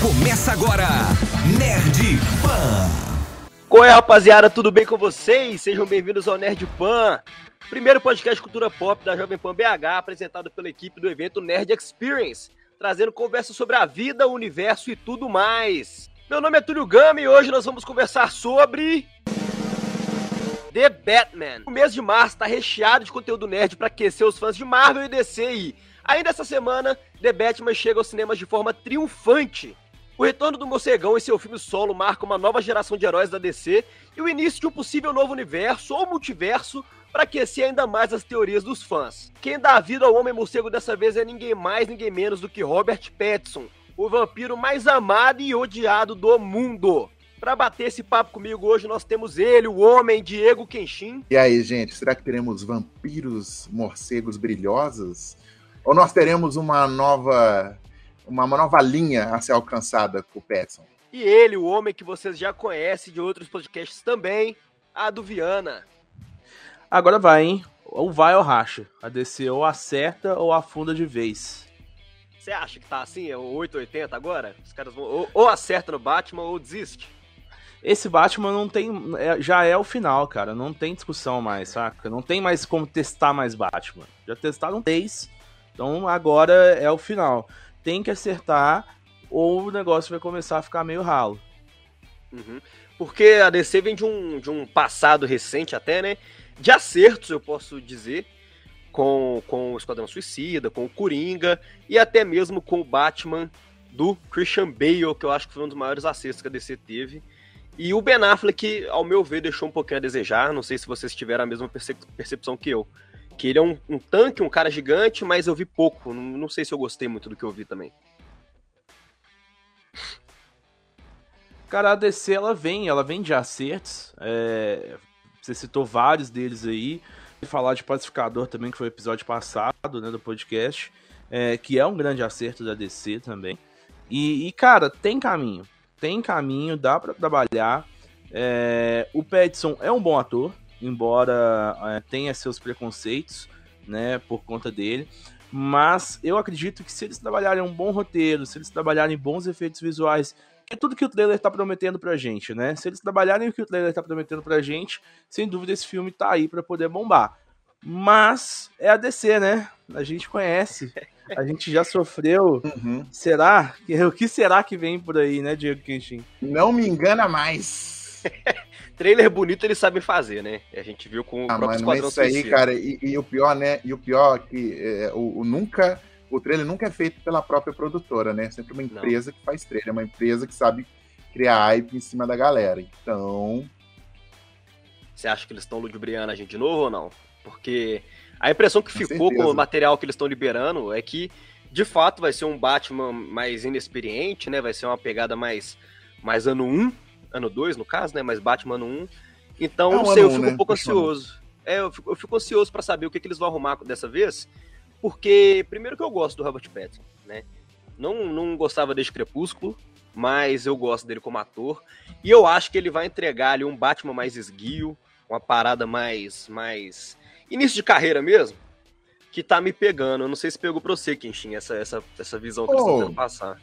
Começa agora, Nerd Pan. Qual é, rapaziada? Tudo bem com vocês? Sejam bem-vindos ao Nerd Pan, primeiro podcast de cultura pop da Jovem Pan BH, apresentado pela equipe do evento Nerd Experience, trazendo conversas sobre a vida, o universo e tudo mais. Meu nome é Túlio Gama e hoje nós vamos conversar sobre The Batman. O mês de março está recheado de conteúdo nerd para aquecer os fãs de Marvel e DC e ainda essa semana The Batman chega aos cinemas de forma triunfante. O retorno do Morcegão em seu filme solo marca uma nova geração de heróis da DC e o início de um possível novo universo ou multiverso para aquecer ainda mais as teorias dos fãs. Quem dá vida ao Homem-Morcego dessa vez é ninguém mais, ninguém menos do que Robert Pattinson, o vampiro mais amado e odiado do mundo. Para bater esse papo comigo hoje, nós temos ele, o homem Diego Kenshin. E aí, gente, será que teremos vampiros morcegos brilhosos? Ou nós teremos uma nova uma, nova linha a ser alcançada com o Petson? E ele, o homem que vocês já conhecem de outros podcasts também, a do Viana. Agora vai, hein? Ou vai ou racha. A DC ou acerta ou afunda de vez. Você acha que tá assim? É o 880 agora? Os caras vão ou, ou acerta no Batman ou desiste? esse Batman não tem. É, já é o final, cara. Não tem discussão mais, saca? Não tem mais como testar mais Batman. Já testaram três. Então agora é o final. Tem que acertar ou o negócio vai começar a ficar meio ralo. Uhum. Porque a DC vem de um, de um passado recente até, né? De acertos, eu posso dizer. Com, com o Esquadrão Suicida, com o Coringa e até mesmo com o Batman do Christian Bale, que eu acho que foi um dos maiores acertos que a DC teve. E o Ben Affleck, ao meu ver, deixou um pouquinho a desejar. Não sei se vocês tiveram a mesma percepção que eu. Que ele é um, um tanque, um cara gigante, mas eu vi pouco. Não, não, sei se eu gostei muito do que eu vi também. Cara, a DC ela vem, ela vem de acertos. É, você citou vários deles aí. Falar de Pacificador também, que foi o episódio passado né, do podcast. É, que é um grande acerto da DC também. E, e, cara, tem caminho tem caminho, dá para trabalhar. É, o Petson é um bom ator, embora é, tenha seus preconceitos, né, por conta dele. Mas eu acredito que se eles trabalharem um bom roteiro, se eles trabalharem bons efeitos visuais, que é tudo que o trailer tá prometendo pra gente, né? Se eles trabalharem o que o trailer tá prometendo pra gente, sem dúvida esse filme tá aí para poder bombar. Mas é a DC, né? A gente conhece. A gente já sofreu. Uhum. Será? O que será que vem por aí, né, Diego Kenshin? Não me engana mais. Trailer bonito eles sabem fazer, né? A gente viu com ah, o próprio mano, Esquadrão isso aí, cara, e, e, o pior, né? E o pior é que é, o, o, nunca. O trailer nunca é feito pela própria produtora, né? É sempre uma empresa Não. que faz trailer, é uma empresa que sabe criar hype em cima da galera. Então. Você acha que eles estão ludibriando a gente de novo ou não? Porque a impressão que com ficou certeza. com o material que eles estão liberando é que, de fato, vai ser um Batman mais inexperiente, né? Vai ser uma pegada mais, mais ano 1, ano 2, no caso, né? Mais Batman ano 1. Então, é um não sei, eu fico né? um pouco ansioso. É, eu fico, eu fico ansioso para saber o que, que eles vão arrumar dessa vez. Porque, primeiro que eu gosto do Robert Pattinson, né? Não, não gostava desde Crepúsculo, mas eu gosto dele como ator. E eu acho que ele vai entregar ali um Batman mais esguio, uma parada mais, mais início de carreira mesmo, que tá me pegando. Eu não sei se pegou pra você, Kenshin, essa, essa, essa visão que oh, você tá passar.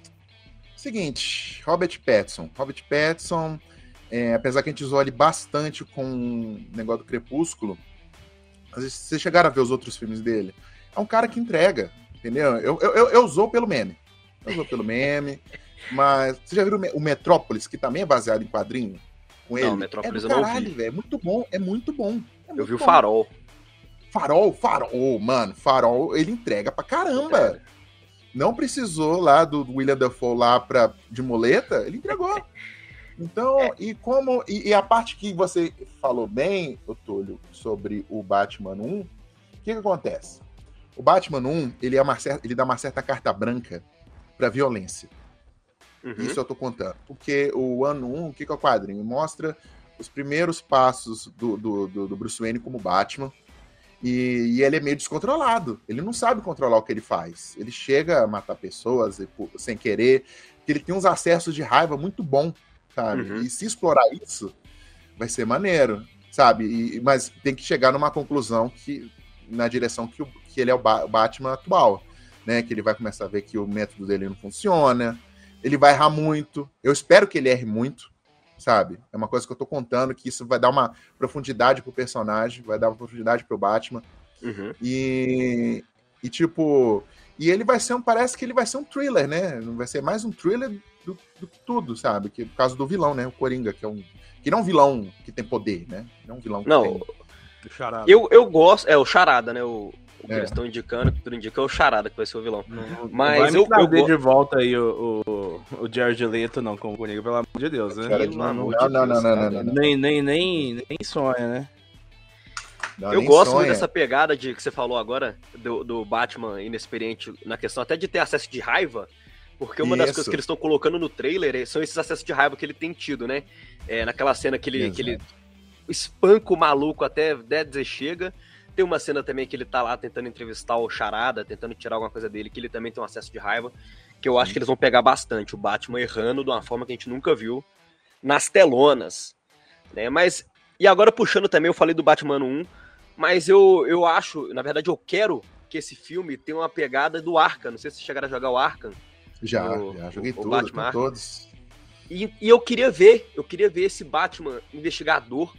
Seguinte, Robert Pattinson. Robert Pattinson, é, apesar que a gente usou ele bastante com o negócio do Crepúsculo, vocês chegaram a ver os outros filmes dele. É um cara que entrega, entendeu? Eu, eu, eu, usou pelo meme. Eu usou pelo meme. mas você já viu o Metrópolis, que também é baseado em quadrinho? Com ele? Não, Metrópolis é eu não vi. É muito bom, é muito bom. É muito eu vi o Farol. Farol, farol, mano, farol, ele entrega pra caramba. Não precisou lá do William Dafoe lá pra, de muleta, ele entregou. Então, é. e como. E, e, a parte que você falou bem, Otúlio, sobre o Batman 1, o que, que acontece? O Batman 1, ele, é uma certa, ele dá uma certa carta branca pra violência. Uhum. Isso eu tô contando. Porque o ano 1, o que, que é o quadrinho? Mostra os primeiros passos do, do, do, do Bruce Wayne como Batman e, e, ele é meio descontrolado. Ele não sabe controlar o que ele faz. Ele chega a matar pessoas sem querer. Ele tem uns acessos de raiva muito bom, sabe? Uhum. E se explorar isso, vai ser maneiro, sabe? E, mas tem que chegar numa conclusão que na direção que, o, que ele é o, ba Batman atual, né? Que ele vai começar a ver que o método dele não funciona, ele vai errar muito. Eu espero que ele erre muito, sabe? É uma coisa que eu tô contando, que isso vai dar uma profundidade pro personagem, vai dar uma profundidade pro Batman. Uhum. E, e tipo, e ele vai ser um, parece que ele vai ser um thriller, né? Vai ser mais um thriller do, do que tudo, sabe? Que por causa do vilão, né? O Coringa, que é um que não é um vilão que tem poder, né? Não é um vilão que Não, tem. eu, eu gosto. É o Charada, né? O que É. eles estão indicando, que tudo indica é o Charada que vai ser o vilão. Não Mas vai me eu- eu de volta aí o, o, o Jared Leto, não, como Coringa, pelo amor de Deus, né? Cara, Pelo não, amor não, de não, Deus, não, não, não, não. Nem, nem, nem, nem sonha, né? Não, Eu gosto muito sonha. dessa pegada de que você falou agora, do, do Batman inexperiente na questão até de ter acesso de raiva, porque uma das Isso. coisas que eles estão colocando no trailer é- são esses acessos de raiva que ele tem tido, né? É, naquela cena que ele, Exato. que ele espanca o maluco até, até dizer chega. Tem uma cena também que ele tá lá tentando entrevistar o Charada, tentando tirar alguma coisa dele, que ele também tem um acesso de raiva, que eu acho que eles vão pegar bastante, o Batman errando de uma forma que a gente nunca viu nas telonas, né? Mas, e agora puxando também, eu falei do Batman 1, mas eu, eu acho, na verdade eu quero que esse filme tenha uma pegada do Arkham, não sei se vocês chegaram a jogar o Arkham, Já, o- já joguei o tudo, Batman com todos. e, e eu queria ver, eu queria ver esse Batman investigador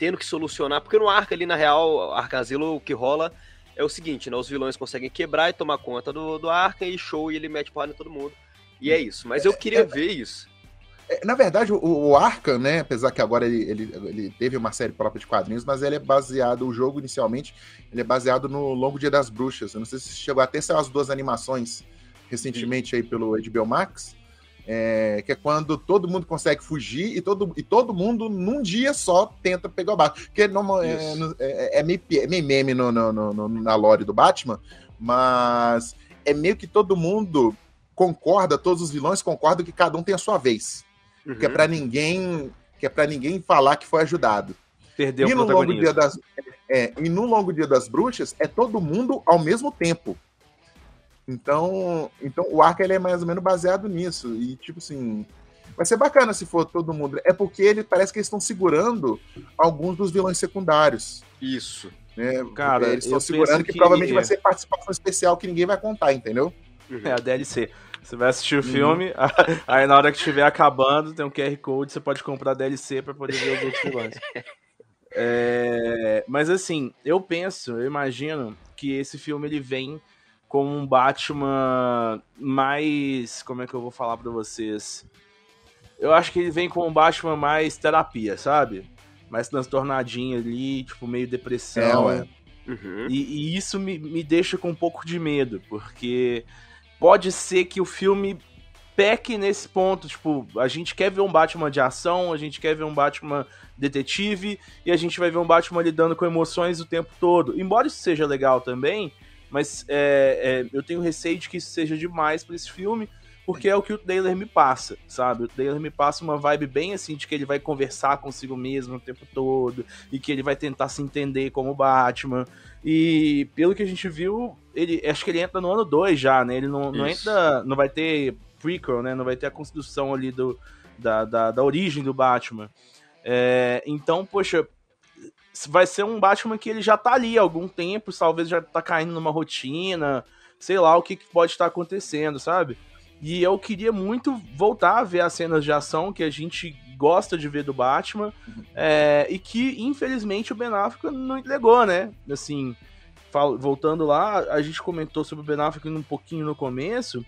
tendo que solucionar, porque no Arca ali, na real, Asylum, o que rola é o seguinte, né? Os vilões conseguem quebrar e tomar conta do, do Arkham e show, e ele mete porrada em todo mundo. E é isso. Mas eu queria ver isso. É, Na verdade, o, o Arkham, né, apesar que agora ele, ele, ele teve uma série própria de quadrinhos, mas ele é baseado, o jogo inicialmente, ele é baseado no Longo Dia das Bruxas. Eu não sei se chegou até saiu as duas animações recentemente aí pelo HBO Max, é, que é quando todo mundo consegue fugir e todo, e todo mundo num dia só tenta pegar o Batman. Porque não, é, no- é, é meio, é meio meme no, no- no- na lore do Batman, mas é meio que todo mundo concorda, todos os vilões concordam que cada um tem a sua vez Uhum. que é para ninguém que é para ninguém falar que foi ajudado. Perdeu e o no longo dia das é, e no longo dia das bruxas é todo mundo ao mesmo tempo. Então, então o arco ele é mais ou menos baseado nisso e tipo assim, vai ser bacana se for todo mundo. É porque ele parece que eles estão segurando alguns dos vilões secundários, Isso. né? Cara, eles estão segurando que, que- provavelmente vai ser participação especial que ninguém vai contar, entendeu? Uhum. É a DLC. Você vai assistir Uhum. o filme, aí na hora que estiver acabando, tem um QR Code, você pode comprar a DLC pra poder ver os outros vilões. É, mas assim, eu penso, eu imagino que esse filme ele vem com um Batman mais. Como é que eu vou falar pra vocês? Eu acho que ele vem com um Batman mais terapia, sabe? Mais transtornadinho ali, tipo, meio depressão. É. Uhum. E, e isso me, me deixa com um pouco de medo, porque pode ser que o filme peque nesse ponto. Tipo, a gente quer ver um Batman de ação, a gente quer ver um Batman detetive, e a gente vai ver um Batman lidando com emoções o tempo todo. Embora isso seja legal também, mas é, é, eu tenho receio de que isso seja demais para esse filme. Porque é o que o trailer me passa, sabe? O trailer me passa uma vibe bem assim de que ele vai conversar consigo mesmo o tempo todo e que ele vai tentar se entender como Batman. E pelo que a gente viu, ele acho que ele entra no ano 2 já, né? Ele não, não entra. Não vai ter prequel, né? Não vai ter a construção ali do, da, da, da origem do Batman. É, então, poxa, vai ser um Batman que ele já tá ali há algum tempo, talvez já tá caindo numa rotina, sei lá o que, que pode estar acontecendo, sabe? E eu queria muito voltar a ver as cenas de ação que a gente gosta de ver do Batman, é, e que, infelizmente, o Ben Affleck não entregou, né? Assim, voltando lá, a gente comentou sobre o Ben Affleck um pouquinho no começo,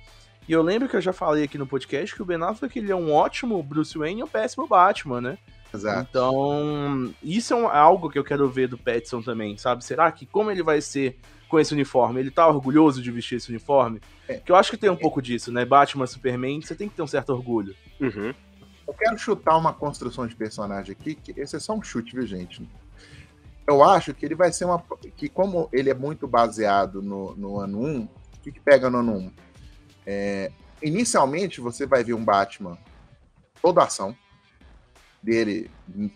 e eu lembro que eu já falei aqui no podcast que o Ben Affleck ele é um ótimo Bruce Wayne e um péssimo Batman, né? Exato. Então, isso é um- algo que eu quero ver do Petson também, sabe? Será que como ele vai ser com esse uniforme? Ele tá orgulhoso de vestir esse uniforme? É. Que eu acho que tem um pouco disso, né? Batman, Superman, você tem que ter um certo orgulho. Uhum. Eu quero chutar uma construção de personagem aqui, que esse é só um chute, viu, gente? Eu acho que ele vai ser uma. Que como ele é muito baseado no, no ano 1, o que, que pega no ano 1? É, inicialmente você vai ver um Batman toda a ação dele,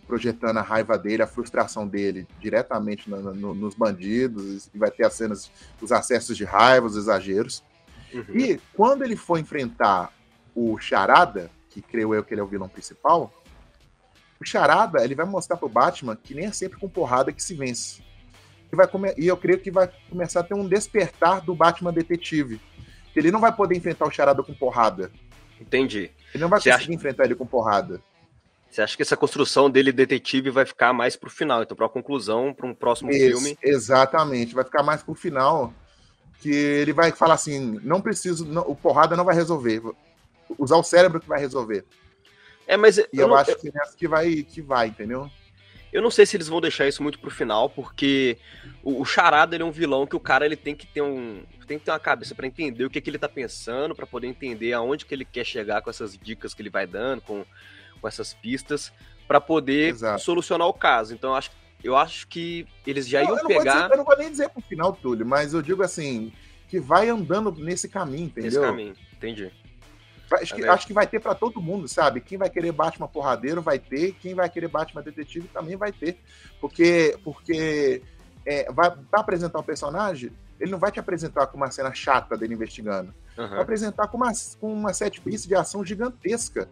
projetando a raiva dele, a frustração dele diretamente no- no- nos bandidos, e vai ter as cenas, os acessos de raiva, os exageros. Uhum. E quando ele for enfrentar o Charada, que creio eu que ele é o vilão principal, o Charada ele vai mostrar pro Batman que nem é sempre com porrada que se vence. E, vai come- e eu creio que vai começar a ter um despertar do Batman detetive. Ele não vai poder enfrentar o Charada com porrada. Entendi. Ele não vai Você conseguir acha- enfrentar ele com porrada. Você acha que essa construção dele detetive vai ficar mais pro final, então pra conclusão, pra um próximo filme? Exatamente. Vai ficar mais pro final que ele vai falar assim: não preciso, não- o porrada não vai resolver. Usar o cérebro que vai resolver. É, mas E eu, eu, não, acho que é nessa que vai, que vai, entendeu? Eu não sei se eles vão deixar isso muito pro final, porque o, o Charada ele é um vilão que o cara ele tem que ter um tem que ter uma cabeça pra entender o que, que ele tá pensando, pra poder entender aonde que ele quer chegar com essas dicas que ele vai dando, com, com essas pistas, pra poder Exato. solucionar o caso. Então eu acho, eu acho que eles já Não, iam eu, pegar dizer- eu não vou nem dizer pro final, Túlio, mas eu digo assim, que vai andando nesse caminho, nesse entendeu? caminho. Entendi. Acho que, É acho que vai ter pra todo mundo, sabe? Quem vai querer Batman porradeiro vai ter, quem vai querer Batman detetive também vai ter. Porque, porque é, vai, vai apresentar o personagem, ele não vai te apresentar com uma cena chata dele investigando. Vai Aham. apresentar com uma, com uma set piece de ação gigantesca.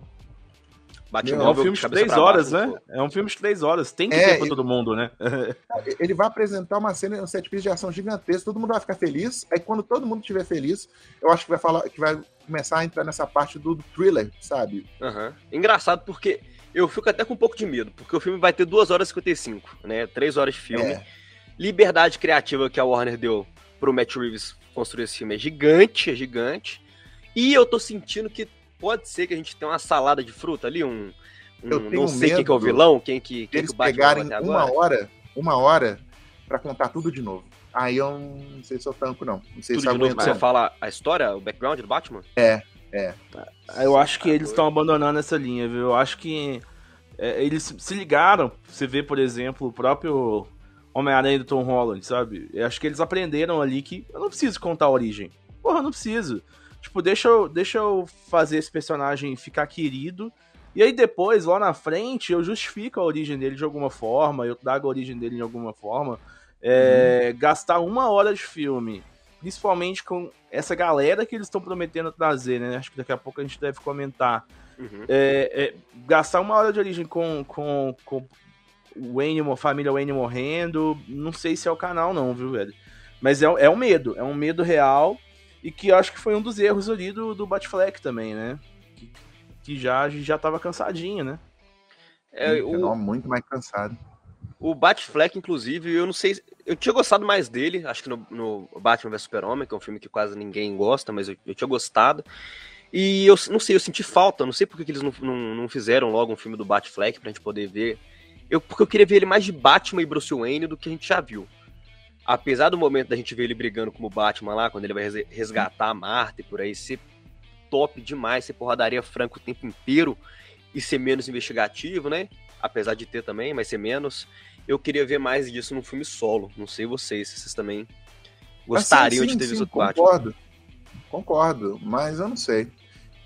É um filme de três horas, baixo, né? É um filme de três horas. Tem que É, ter pra e- todo mundo, né? Ele vai apresentar uma cena, um set piece de ação gigantesca, todo mundo vai ficar feliz. Aí quando todo mundo estiver feliz, eu acho que vai falar que vai começar a entrar nessa parte do, do thriller, sabe? Aham. Engraçado porque eu fico até com um pouco de medo, porque o filme vai ter 2 horas e 55, né? 3 horas de filme. É. Liberdade criativa que a Warner deu pro Matt Reeves construir esse filme é gigante, é gigante. E eu tô sentindo que pode ser que a gente tenha uma salada de fruta ali, um. um- Eu tenho não sei quem que é o vilão, quem que, quem eles que pegarem uma hora, uma hora pra contar tudo de novo. Aí eu não sei se eu tanco, não. Não sei Tudo se de novo que você fala a história, o background do Batman? Eu acho que Ah, eles estão abandonando essa linha, viu? Eu acho que é, eles se ligaram. Você vê, por exemplo, o próprio Homem-Aranha do Tom Holland, sabe? Eu acho que eles aprenderam ali que eu não preciso contar a origem. Porra, eu não preciso. Tipo, deixa eu, deixa eu fazer esse personagem ficar querido. E aí depois, lá na frente, eu justifico a origem dele de alguma forma, eu trago a origem dele de alguma forma. É, Gastar uma hora de filme, principalmente com essa galera que eles estão prometendo trazer, né? Acho que daqui a pouco a gente deve comentar. Uhum. É, é, gastar uma hora de origem com, com, com o Wayne, a família Wayne morrendo, não sei se é o canal não, viu, velho? Mas é, é um medo, é um medo real e que acho que foi um dos erros ali do, do Batfleck também, né? Que, que já, a gente já tava cansadinho, né? É, Eu o, muito mais cansado. O Batfleck, inclusive, eu não sei. Eu tinha gostado mais dele, acho que no, no Batman vs Super-Homem, que é um filme que quase ninguém gosta, mas eu, eu tinha gostado. E eu não sei, eu senti falta, não sei por que que eles não, não, não fizeram logo um filme do Batfleck pra gente poder ver. Eu, porque eu queria ver ele mais de Batman e Bruce Wayne do que a gente já viu. Apesar do momento da gente ver ele brigando como Batman lá, quando ele vai res- resgatar a Marta e por aí, ser top demais, ser porradaria franca o tempo inteiro e ser menos investigativo, né? Apesar de ter também, mas ser menos. Eu queria ver mais disso num filme solo. Não sei vocês, se vocês também gostariam Mas sim, de ter sim, visto o sim, Batman. Concordo. Concordo, mas eu não sei.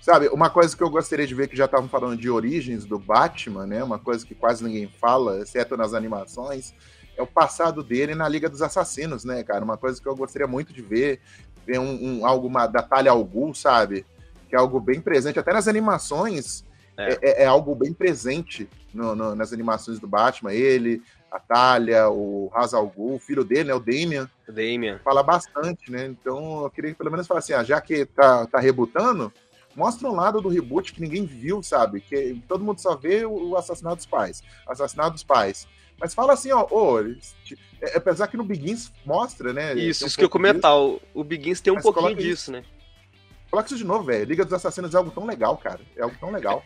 Sabe, uma coisa que eu gostaria de ver que já estavam falando de origens do Batman, né? Uma coisa que quase ninguém fala, exceto nas animações, é o passado dele na Liga dos Assassinos, né, cara? Uma coisa que eu gostaria muito de ver, ver um, um algo uma, da Talia al Ghul, sabe? Que é algo bem presente, até nas animações É. é, é- é algo bem presente no- no- nas animações do Batman. Ele, a Talia, o Ra's al Ghul, o filho dele, né, o Damian, Damian. fala bastante, né? Então eu queria pelo menos falar assim, ah, já que tá, tá rebutando, mostra um lado do reboot que ninguém viu, sabe? Que todo mundo só vê o, o assassinato dos pais. Assassinato dos pais. Mas fala assim, ó, ô, é, apesar que no Begins mostra, né? Isso, um isso que eu disso. comentar. O, Begins tem um pouquinho disso, né? Coloca isso de novo, velho. Liga dos Assassinos é algo tão legal, cara. É algo tão legal.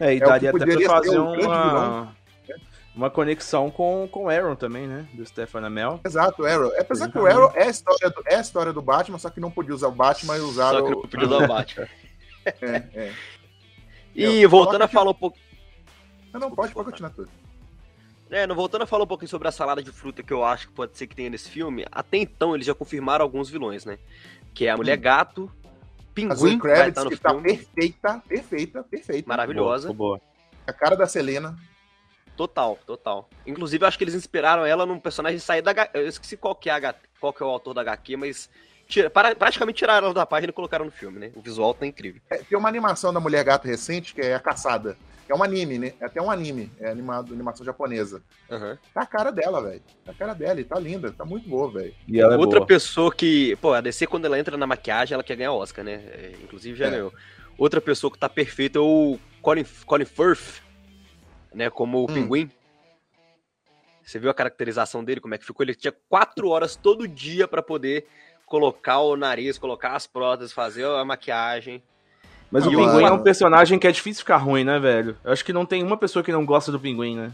É, e É daria até pra fazer grande uma, uma conexão com, com o Aaron também, né? Do Stefan Amell. Exato, o Arrow. Apesar que o. Arrow é a história do, é a história do Batman, só que não podia usar o Batman e usar Só o... que não podia dar o Batman. É, é. E Eu- voltando a que- falar um pouco. Não, não, pode, pode continuar tudo. É, não, voltando a falar um pouquinho sobre a salada de fruta que eu acho que pode ser que tenha nesse filme, até então eles já confirmaram alguns vilões, né? Que é a Mulher Gato, A Pinguim, que vai estar no que tá filme, perfeita, perfeita, perfeita. maravilhosa. Boa, boa. A cara da Selena. Total, total. Inclusive, eu acho que eles inspiraram ela num personagem sair da HQ. Eu esqueci qual que é, a H... qual que é o autor da HQ, mas tira... para- praticamente tiraram ela da página e colocaram no filme, né? O visual tá incrível. É, tem uma animação da Mulher Gato recente que é A Caçada. É um anime, né? É até um anime. É animado, animação japonesa. Aham. Tá a cara dela, velho. Tá a cara dela e tá linda. Tá muito boa, velho. E ela é Outra boa. pessoa que. Pô, a DC, quando ela entra na maquiagem, ela quer ganhar Oscar, né? É, inclusive já É. ganhou. Outra pessoa que tá perfeita é o Colin, Colin Firth, né? Como o Hum. pinguim. Você viu a caracterização dele, como é que ficou? Ele tinha quatro horas todo dia pra poder colocar o nariz, colocar as próteses, fazer a maquiagem. Mas Ah, o Pinguim é mano. um personagem que é difícil ficar ruim, né, velho? Eu acho que não tem uma pessoa que não gosta do Pinguim, né?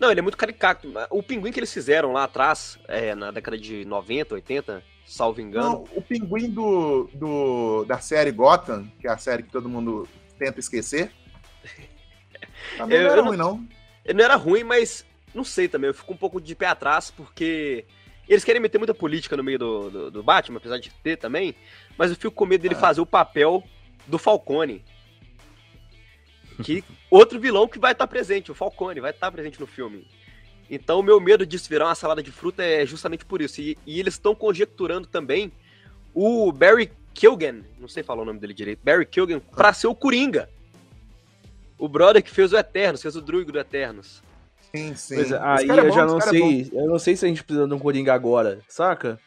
Não, ele é muito caricato. O pinguim que eles fizeram lá atrás, é, na década de 90, 80, salvo engano. Não, o pinguim do, do, da série Gotham, que é a série que todo mundo tenta esquecer. Também Eu- não era não- ruim, não. Ele não era ruim, mas não sei também. Eu fico um pouco de pé atrás, porque eles querem meter muita política no meio do, do, do Batman, apesar de ter também. Mas eu fico com medo dele Ah. fazer o papel do Falcone. Que outro vilão que vai estar presente, o Falcone, vai estar presente no filme. Então o meu medo disso virar uma salada de fruta é justamente por isso. E, e eles estão conjecturando também o Barry Kilgan, não sei falar o nome dele direito, Barry Kilgan, pra ser o Coringa. O brother que fez o Eternos, fez o Druigo do Eternos. Sim, sim. Pois é, aí é eu bom, já esse não é sei. Eu não sei se a gente precisa de um Coringa agora, saca?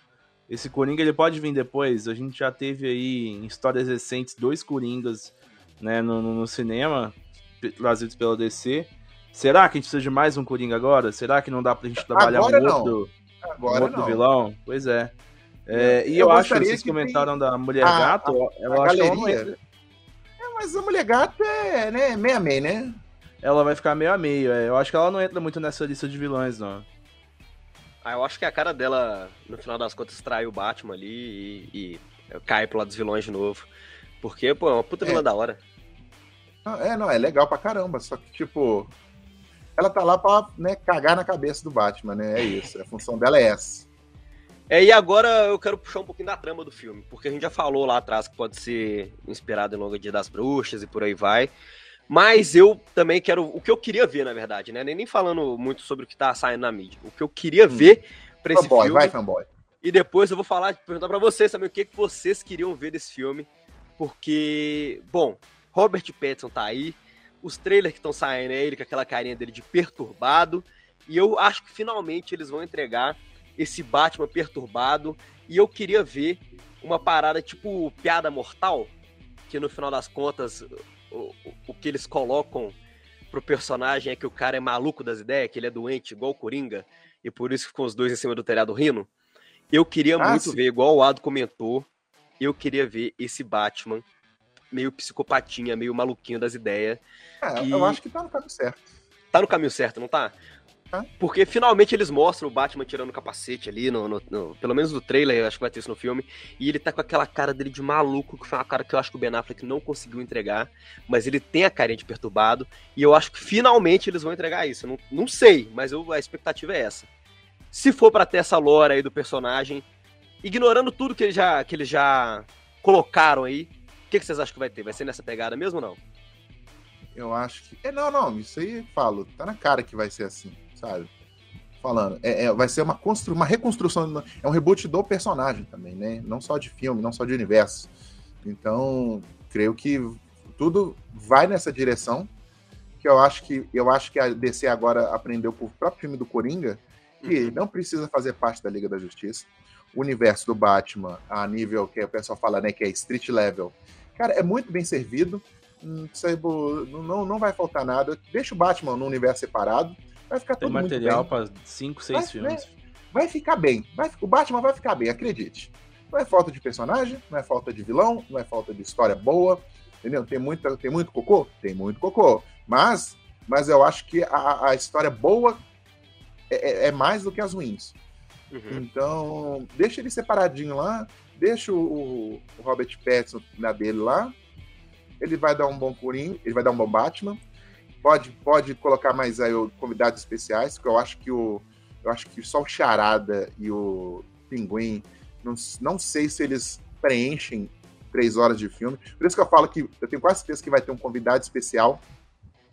Esse Coringa ele pode vir depois. A gente já teve aí em histórias recentes dois Coringas né, no, no- cinema, trazidos pela DC. Será que a gente precisa de mais um Coringa agora? Será que não dá pra gente trabalhar Agora um não. outro, um Agora outro não. vilão? Pois é. É, e Eu eu, acho que vocês que comentaram da Mulher a- Gato, eu a acho que ela não galeria. entra- É, mas a mulher gata é né, meia meia, né? ela vai ficar meio a meio. é. Eu acho que ela não entra muito nessa lista de vilões, não. Ah, eu acho que a cara dela, no final das contas, trai o Batman ali e, e cai pro lado dos vilões de novo. Porque, pô, é uma puta É. vilã da hora. É, não, é legal pra caramba. Só que, tipo, ela tá lá pra né, cagar na cabeça do Batman, né? É isso. A função dela é essa. É, e agora eu quero puxar um pouquinho da trama do filme, porque a gente já falou lá atrás que pode ser inspirado em Longa Dia das Bruxas e por aí vai. Mas eu também quero. O que eu queria ver, na verdade, né? Nem, nem falando muito sobre o que tá saindo na mídia. O que eu queria ver pra esse Fanboy, filme. vai, fanboy. E depois eu vou falar, perguntar pra vocês também o que, que vocês queriam ver desse filme. Porque, bom, Robert Pattinson tá aí. Os trailers que estão saindo é ele com aquela carinha dele de perturbado. E eu acho que finalmente eles vão entregar esse Batman perturbado. E eu queria ver uma parada tipo piada mortal. Que no final das contas, o, o- que eles colocam pro personagem é que o cara é maluco das ideias, que ele é doente, igual o Coringa. E por isso ficam os dois em cima do telhado rindo. Eu queria Ah, muito sim. ver, igual o Ado comentou, eu queria ver esse Batman meio psicopatinha, meio maluquinho das ideias. É, Eu acho que tá no caminho certo. Tá no caminho certo, não tá? Porque finalmente eles mostram o Batman tirando o capacete ali, no, no- no- pelo menos no trailer, acho que vai ter isso no filme. E ele tá com aquela cara dele de maluco, que foi uma cara que eu acho que o Ben Affleck não conseguiu entregar. Mas ele tem a carinha de perturbado. E eu acho que finalmente eles vão entregar isso. Não, não sei, mas eu- a expectativa é essa. Se for pra ter essa lore aí do personagem, ignorando tudo que eles já, que eles já colocaram aí, o que, que vocês acham que vai ter? Vai ser nessa pegada mesmo ou não? Eu acho que. É, não, não, isso aí eu falo. Tá na cara que vai ser assim, sabe? Falando. É, é, vai ser uma, constru... uma reconstrução. É um reboot do personagem também, né? Não só de filme, não só de universo. Então, creio que tudo vai nessa direção. Que eu acho que eu acho que a DC agora aprendeu com o próprio filme do Coringa que não precisa fazer parte da Liga da Justiça. O universo do Batman, a nível que o pessoal fala, né, que é street level, cara, é muito bem servido. Hum, não, não vai faltar nada. Deixa o Batman no universo separado. Vai ficar Tem tudo muito material bem. pra 5, 6 Vai, filmes. Vai ficar bem. Vai- o Batman vai ficar bem, acredite. Não é falta de personagem, não é falta de vilão, não é falta de história boa, entendeu? Tem muito, tem muito cocô? Tem muito cocô. Mas, mas eu acho que a, a história boa é, é- é mais do que as ruins. Uhum. Então, deixa ele separadinho lá, deixa o, o Robert Pattinson na dele lá. Ele vai dar um bom Coringa, ele vai dar um bom Batman. Pode, pode colocar mais aí o- convidados especiais, porque eu acho que o eu acho que só o Charada e o Pinguim, não, não sei se eles preenchem três horas de filme. Por isso que eu falo que eu tenho quase certeza que vai ter um convidado especial.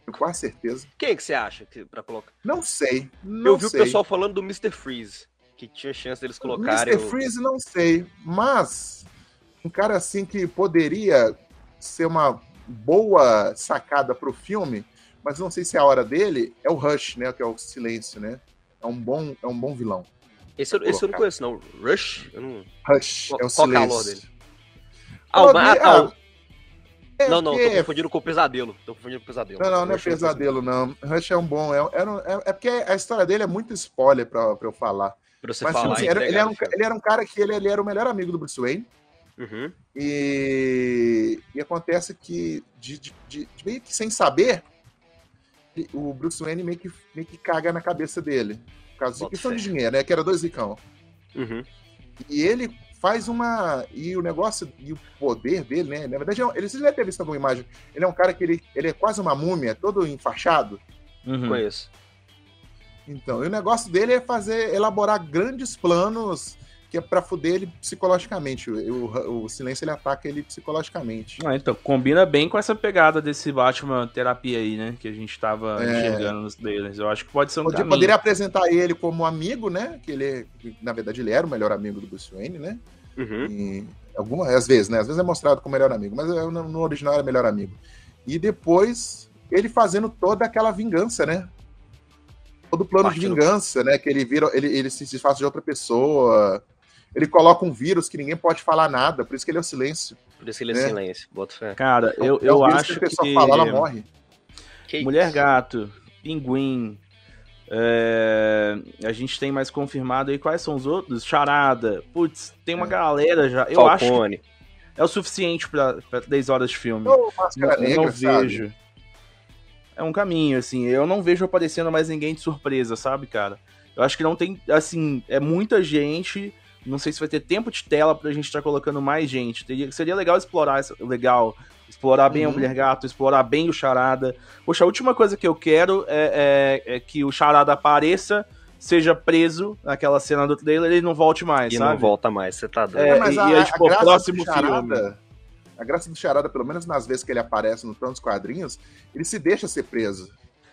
Tenho quase certeza. Quem que você acha que, pra colocar? Não sei. Não eu vi sei. o pessoal falando do Mr. Freeze, que tinha chance deles colocarem. Mr. o- Freeze, não sei. Mas um cara assim que poderia ser uma boa sacada pro filme, mas não sei se é a hora dele, é o Rush, né? Que é o silêncio, né? É um bom, é um bom vilão. Esse, eu- esse eu não conheço, não. Rush? Não... Rush Qual- é o qual é silêncio. lore dele? Ah, o, ah, tá, Ah, o- É não, não, tô confundindo com o Pesadelo. Tô confundindo com o Pesadelo. Não, não, não é um pesadelo, não. Rush é um bom. É, é, é- é porque a história dele é muito spoiler pra, pra eu falar. Pra você Mas, tipo falar assim, era- ele, era um, ele era um cara que ele, ele era o melhor amigo do Bruce Wayne. Uhum. E, e acontece que, de, de- de- meio que sem saber, o Bruce Wayne meio que, meio que caga na cabeça dele. Por causa de questão de dinheiro, né? Que era dois ricão. Uhum. E ele faz uma. E o negócio e o poder dele, né? Na verdade, é ele vocês devem ter visto alguma imagem. Ele é um cara que ele, ele é quase uma múmia, todo enfaixado. Uhum. Conheço. Então, e o negócio dele é fazer, elaborar grandes planos que é pra fuder ele psicologicamente. O, o, o silêncio ele ataca ele psicologicamente. Ah, então, combina bem com essa pegada desse Batman terapia aí, né? Que a gente tava É. enxergando nos trailers. Eu acho que pode ser um caminho. poderia apresentar ele como amigo, né? Que ele, na verdade, ele era o melhor amigo do Bruce Wayne, né? Uhum. E algumas às vezes, né? Às vezes é mostrado como melhor amigo, mas no, no original era melhor amigo. E depois ele fazendo toda aquela vingança, né? Todo o plano de vingança, né? Que ele vira, ele, ele se disfarça de outra pessoa. Ele coloca um vírus que ninguém pode falar nada, por isso que ele é o silêncio. Por isso que ele é, É. silêncio. Bota fé. Cara, eu, É o eu vírus acho que a pessoa que fala, ela morre. Que Mulher isso? Gato, Pinguim, é, a gente tem mais confirmado aí quais são os outros? Charada, putz, tem uma É. galera já. Eu acho que Falcone. é o suficiente pra, pra 10 horas de filme. Eu Negra, não sabe? vejo. É um caminho, assim. Eu não vejo aparecendo mais ninguém de surpresa, sabe, cara? Eu acho que não tem, assim, é muita gente. Não sei se vai ter tempo de tela pra gente estar colocando mais gente. Teria- seria legal explorar essa- legal. Explorar bem Uhum. a Mulher Gato, explorar bem o Charada. Poxa, a última coisa que eu quero é, é- é que o Charada apareça, seja preso naquela cena do trailer e ele não volte mais, E sabe? não volta mais, você tá doido. É, mas e- a, e aí, a tipo, o graça próximo do Charada, a graça do Charada, pelo menos nas vezes que ele aparece no plano dos quadrinhos, ele se deixa ser preso.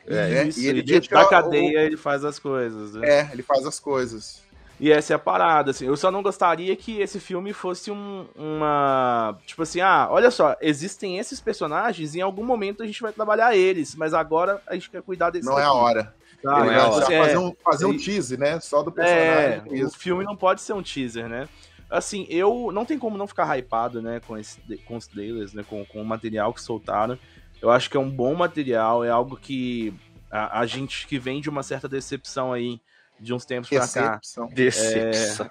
É, né? Isso, E ele e dentro deixa da o- cadeia ele faz as coisas. né? É, ele faz as coisas. E essa é a parada, assim. Eu só não gostaria que esse filme fosse um, uma. Tipo assim, ah, olha só, existem esses personagens e em algum momento a gente vai trabalhar eles, mas agora a gente quer cuidar desses. Não é a hora. sabe? ele é a hora. É, fazer um, fazer um E- tease, né? Só do É, personagem. o Isso. filme não pode ser um teaser, né? Assim, eu não tem como não ficar hypado, né, com, esse, com os trailers, né, com, com o material que soltaram. Eu acho que é um bom material, é algo que a, a gente que vem de uma certa decepção aí de uns tempos pra cá. Decepção.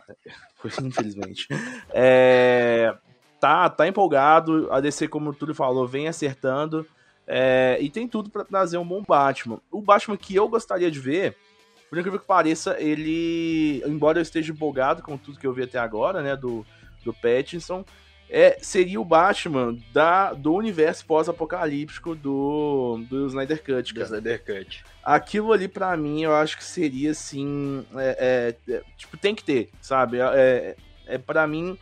infelizmente. É, tá, tá empolgado. A DC, como o Túlio falou, vem acertando. é, e tem tudo pra trazer um bom Batman. O Batman que eu gostaria de ver, por incrível que pareça, ele. Embora eu esteja empolgado com tudo que eu vi até agora, né? Do, do Pattinson. É, seria o Batman da, do universo pós-apocalíptico do, do Snyder Cut, Do cara. Snyder Cut. aquilo ali pra mim eu acho que seria assim é, é, é, tipo tem que ter sabe? É, é para mim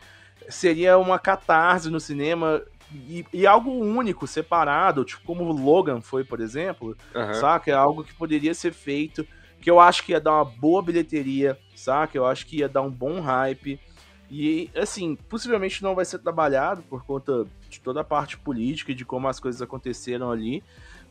seria uma catarse no cinema e, e algo único separado tipo como o Logan foi por exemplo Aham. saca? É algo que poderia ser feito que eu acho que ia dar uma boa bilheteria saca? Eu acho que ia dar um bom hype e assim possivelmente não vai ser trabalhado por conta de toda a parte política e de como as coisas aconteceram ali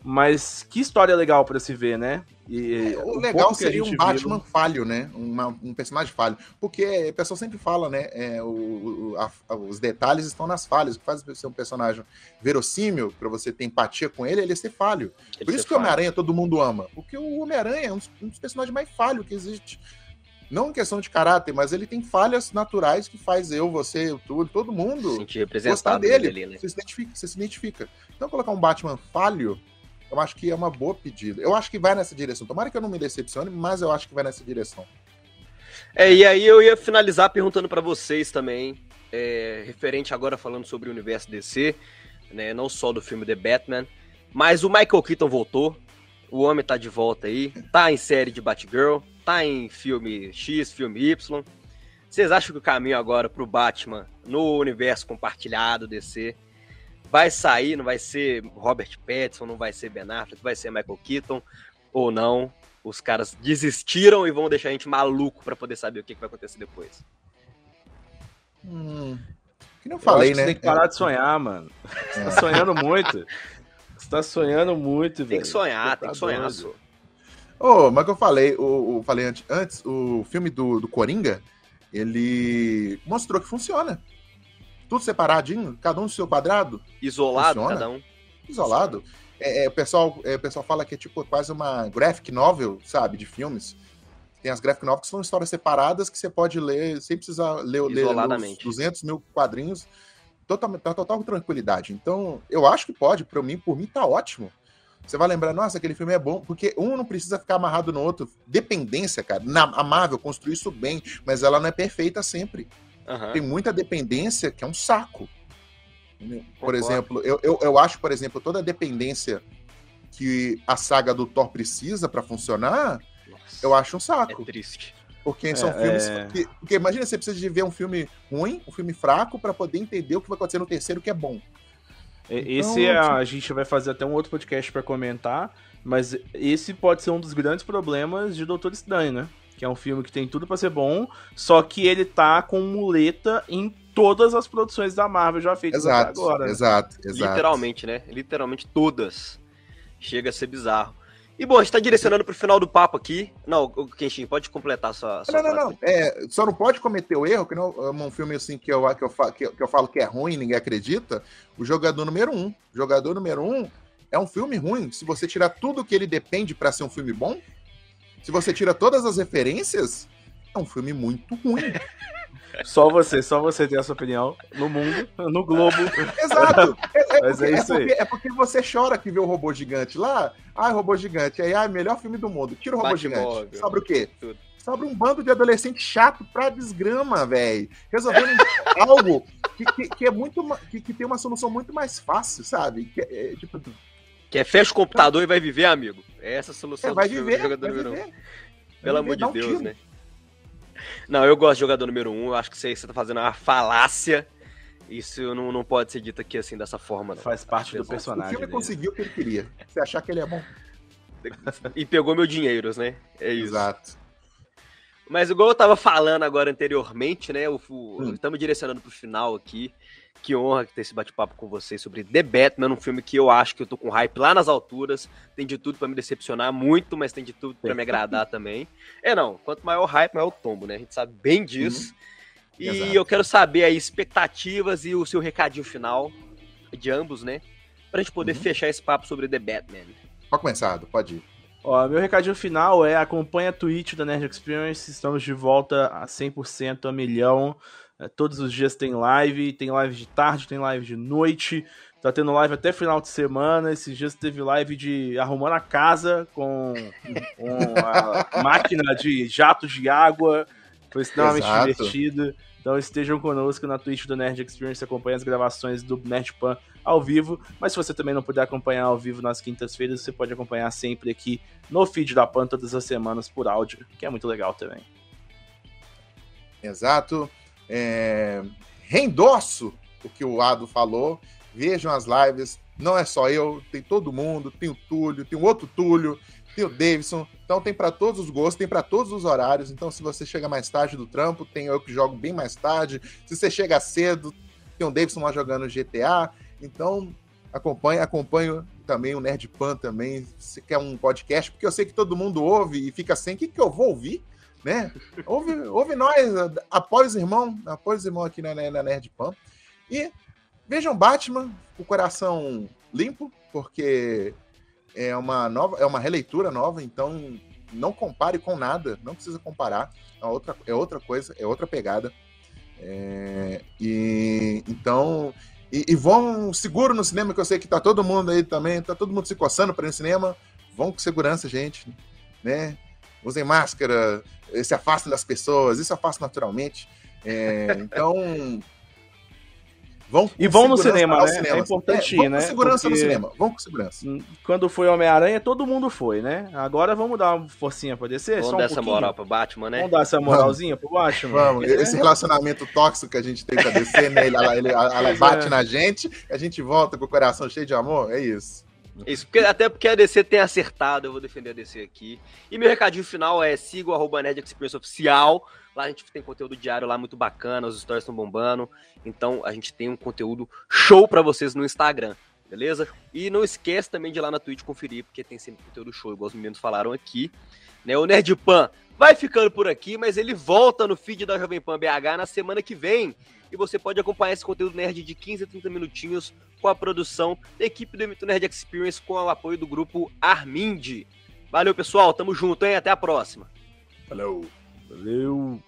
mas que história legal pra se ver, né? E, O o legal seria um Batman viu- falho, né? Uma- um personagem falho. Porque a pessoa sempre fala, né? é, o- a- os detalhes estão nas falhas. O que faz ser um personagem verossímil, pra você ter empatia com ele, ele é ser falho. Ele Por isso que o. Homem-Aranha todo mundo ama. Porque o Homem-Aranha é um dos, um dos personagens mais falhos que existe. Não em questão de caráter, mas ele tem falhas naturais que faz eu, você, o Túlio, todo mundo gostar dele. né? Você, se identifica, você se identifica. Então, colocar um Batman falho, eu acho que é uma boa pedida. Eu acho que vai nessa direção. Tomara que eu não me decepcione, mas eu acho que vai nessa direção. É, e aí eu ia finalizar perguntando pra vocês também, é, referente agora falando sobre o universo DC, né, não só do filme The Batman, mas o Michael Keaton voltou, o homem tá de volta aí, tá em série de Batgirl, tá em filme X, filme Y. Vocês acham que o caminho agora pro Batman no universo compartilhado DC vai sair, não vai ser Robert Pattinson, não vai ser Ben Affleck, vai ser Michael Keaton ou não? Os caras desistiram e vão deixar a gente maluco pra poder saber o que, que vai acontecer depois. Hum, que nem eu Eu falei, acho que né? Você tem que parar de sonhar, mano. Você tá sonhando muito. Você tá sonhando muito, velho. Tem que sonhar, tem tá que sonhar, doido. só. Ô, mas que eu falei, o, o- falei antes, antes, o filme do, do Coringa, ele mostrou que funciona. tudo separadinho, cada um no seu quadrado. Isolado, Funciona. cada um. Isolado. É, é, o, pessoal, é, o pessoal fala que é tipo quase uma graphic novel, sabe, de filmes. Tem as graphic novels que são histórias separadas que você pode ler sem precisar ler, ler, ler os Isoladamente. 200 mil quadrinhos totalmente, total, total tranquilidade. Então, eu acho que pode, para mim, por mim tá ótimo. Você vai lembrar, nossa, aquele filme é bom, porque um não precisa ficar amarrado no outro. Dependência, cara. Na, a Marvel construiu isso bem, mas ela não é perfeita sempre. Aham. Tem muita dependência que é um saco. Por Concordo. exemplo, eu, eu, eu acho, por exemplo, toda a dependência que a saga do Thor precisa para funcionar, Nossa, eu acho um É saco. triste. Porque são É, filmes. é. Que, porque imagina você precisa de ver um filme ruim, um filme fraco, para poder entender o que vai acontecer no terceiro que é bom. Então, Esse é, tipo- a gente vai fazer até um outro podcast pra comentar, mas esse pode ser um dos grandes problemas de Doutor Estranho, né? Que é um filme que tem tudo pra ser bom, só que ele tá com muleta em todas as produções da Marvel já feitas até Exato, agora. né? exato, exato. Literalmente, né? Literalmente todas. Chega a ser bizarro. E bom, a gente tá direcionando pro final do papo aqui. Não, Kenshin, pode completar sua, sua Não, não, não. É, só não pode cometer o erro, que não é um filme assim que eu, que, eu, que, eu- que eu falo que é ruim, ninguém acredita. O jogador número um. O jogador número um é um filme ruim. Se você tirar tudo que ele depende pra ser um filme bom, se você tira todas as referências, é um filme muito ruim. Só você, só você tem essa opinião no mundo, no globo. Exato. É, é Mas porque, é isso aí. porque- é porque você chora que vê o robô gigante lá. Ai, robô gigante. Aí, ai, melhor filme do mundo. Tira o robô Batmóvel. gigante. Sobra o quê? Tudo. Sobra um bando de adolescente chato pra desgrama, velho. Resolvendo algo que, que- que é muito. Que, que tem uma solução muito mais fácil, sabe? Que é, é, tipo, Que é fecha o computador e vai viver, amigo. É essa a solução é, vai do viver. do jogador Vai número viver. Pelo Vai amor de um Deus, tiro. né? Não, eu gosto de jogador número um. Eu acho que você, você tá fazendo uma falácia. Isso não, não pode ser dito aqui assim, dessa forma, não. Faz parte do Exato. O personagem. filme dele. conseguiu o que ele queria. Você achar que ele é bom. E pegou meu dinheiro, né? É isso. Exato. Mas igual eu tava falando agora anteriormente, né? o- o- Hum. Estamos direcionando pro final aqui. Que honra ter esse bate-papo com vocês sobre The Batman, um filme que eu acho que eu tô com hype lá nas alturas. Tem de tudo pra me decepcionar muito, mas tem de tudo pra me agradar também. É não, quanto maior o hype, maior o tombo, né? A gente sabe bem disso. E Exato. eu quero saber aí expectativas e o seu recadinho final de ambos, né? Pra gente poder Uhum. fechar esse papo sobre The Batman. Pode começar, pode ir. Ó, meu recadinho final é acompanha a Twitch da Nerd Experience, estamos de volta a 100%, a milhão. É, todos os dias tem live, tem live de tarde, tem live de noite. Tá tendo live até final de semana. Esses dias teve live de arrumando a casa com, com a máquina de jatos de água. Foi extremamente Exato. divertido. Então estejam conosco na Twitch do Nerd Experience, acompanhem as gravações do Nerd Pan ao vivo. Mas se você também não puder acompanhar ao vivo nas quintas-feiras, você pode acompanhar sempre aqui no feed da Pan todas as semanas por áudio, que é muito legal também. Exato. É... Reendosso o que o Ado falou. Vejam as lives. Não é só eu, tem todo mundo. Tem o Túlio, tem o outro Túlio, tem o Davidson. Então tem para todos os gostos, tem para todos os horários. Então se você chega mais tarde do trampo, tem eu que jogo bem mais tarde. Se você chega cedo, tem o Davidson lá jogando GTA. Então acompanhe, acompanho também o Nerd Pan também. Se quer um podcast, porque eu sei que todo mundo ouve e fica assim, o que, que eu vou ouvir? Né? Ouve, ouve nós, irmãos, apoia os irmãos aqui na, na Nerd Pan. E vejam Batman, o coração limpo, porque é uma nova, é uma releitura nova, então não compare com nada, não precisa comparar. É outra, é outra coisa, é outra pegada. É, e então. E, e vão seguro no cinema, que eu sei que tá todo mundo aí também, tá todo mundo se coçando para ir no cinema. Vão com segurança, gente, né? Usem máscara, se afastem das pessoas, isso afasta naturalmente. É, então. Vão E vão no cinema, né? É cinemas. importante vão ir, né? Com segurança no Porque- cinema, vão com segurança. Quando foi Homem-Aranha, todo mundo foi, né? Agora vamos dar uma forcinha pra descer? Vamos só um dar essa pouquinho? moral pro Batman, né? Vamos dar essa moralzinha pro Batman? Vamos, É. esse relacionamento tóxico que a gente tem com a DC, né? Ela, ele- ela bate é. na gente, a gente volta com o coração cheio de amor, é isso. Isso, porque- até porque a DC tem acertado, eu vou defender a DC aqui. E meu recadinho final é siga o arroba Nerd Experience Oficial. Lá a gente tem conteúdo diário lá muito bacana, os stories estão bombando. Então a gente tem um conteúdo show pra vocês no Instagram. beleza? E não esquece também de ir lá na Twitch conferir, porque tem sempre conteúdo show, igual os meninos falaram aqui. Né? O Nerd Pan vai ficando por aqui, mas ele volta no feed da Jovem Pan BH na semana que vem. E você pode acompanhar esse conteúdo nerd de 15 a 30 minutinhos com a produção da equipe do Evento Nerd Experience com o apoio do grupo Armind. Valeu, pessoal. Tamo junto, hein? Até a próxima. Falou. Valeu.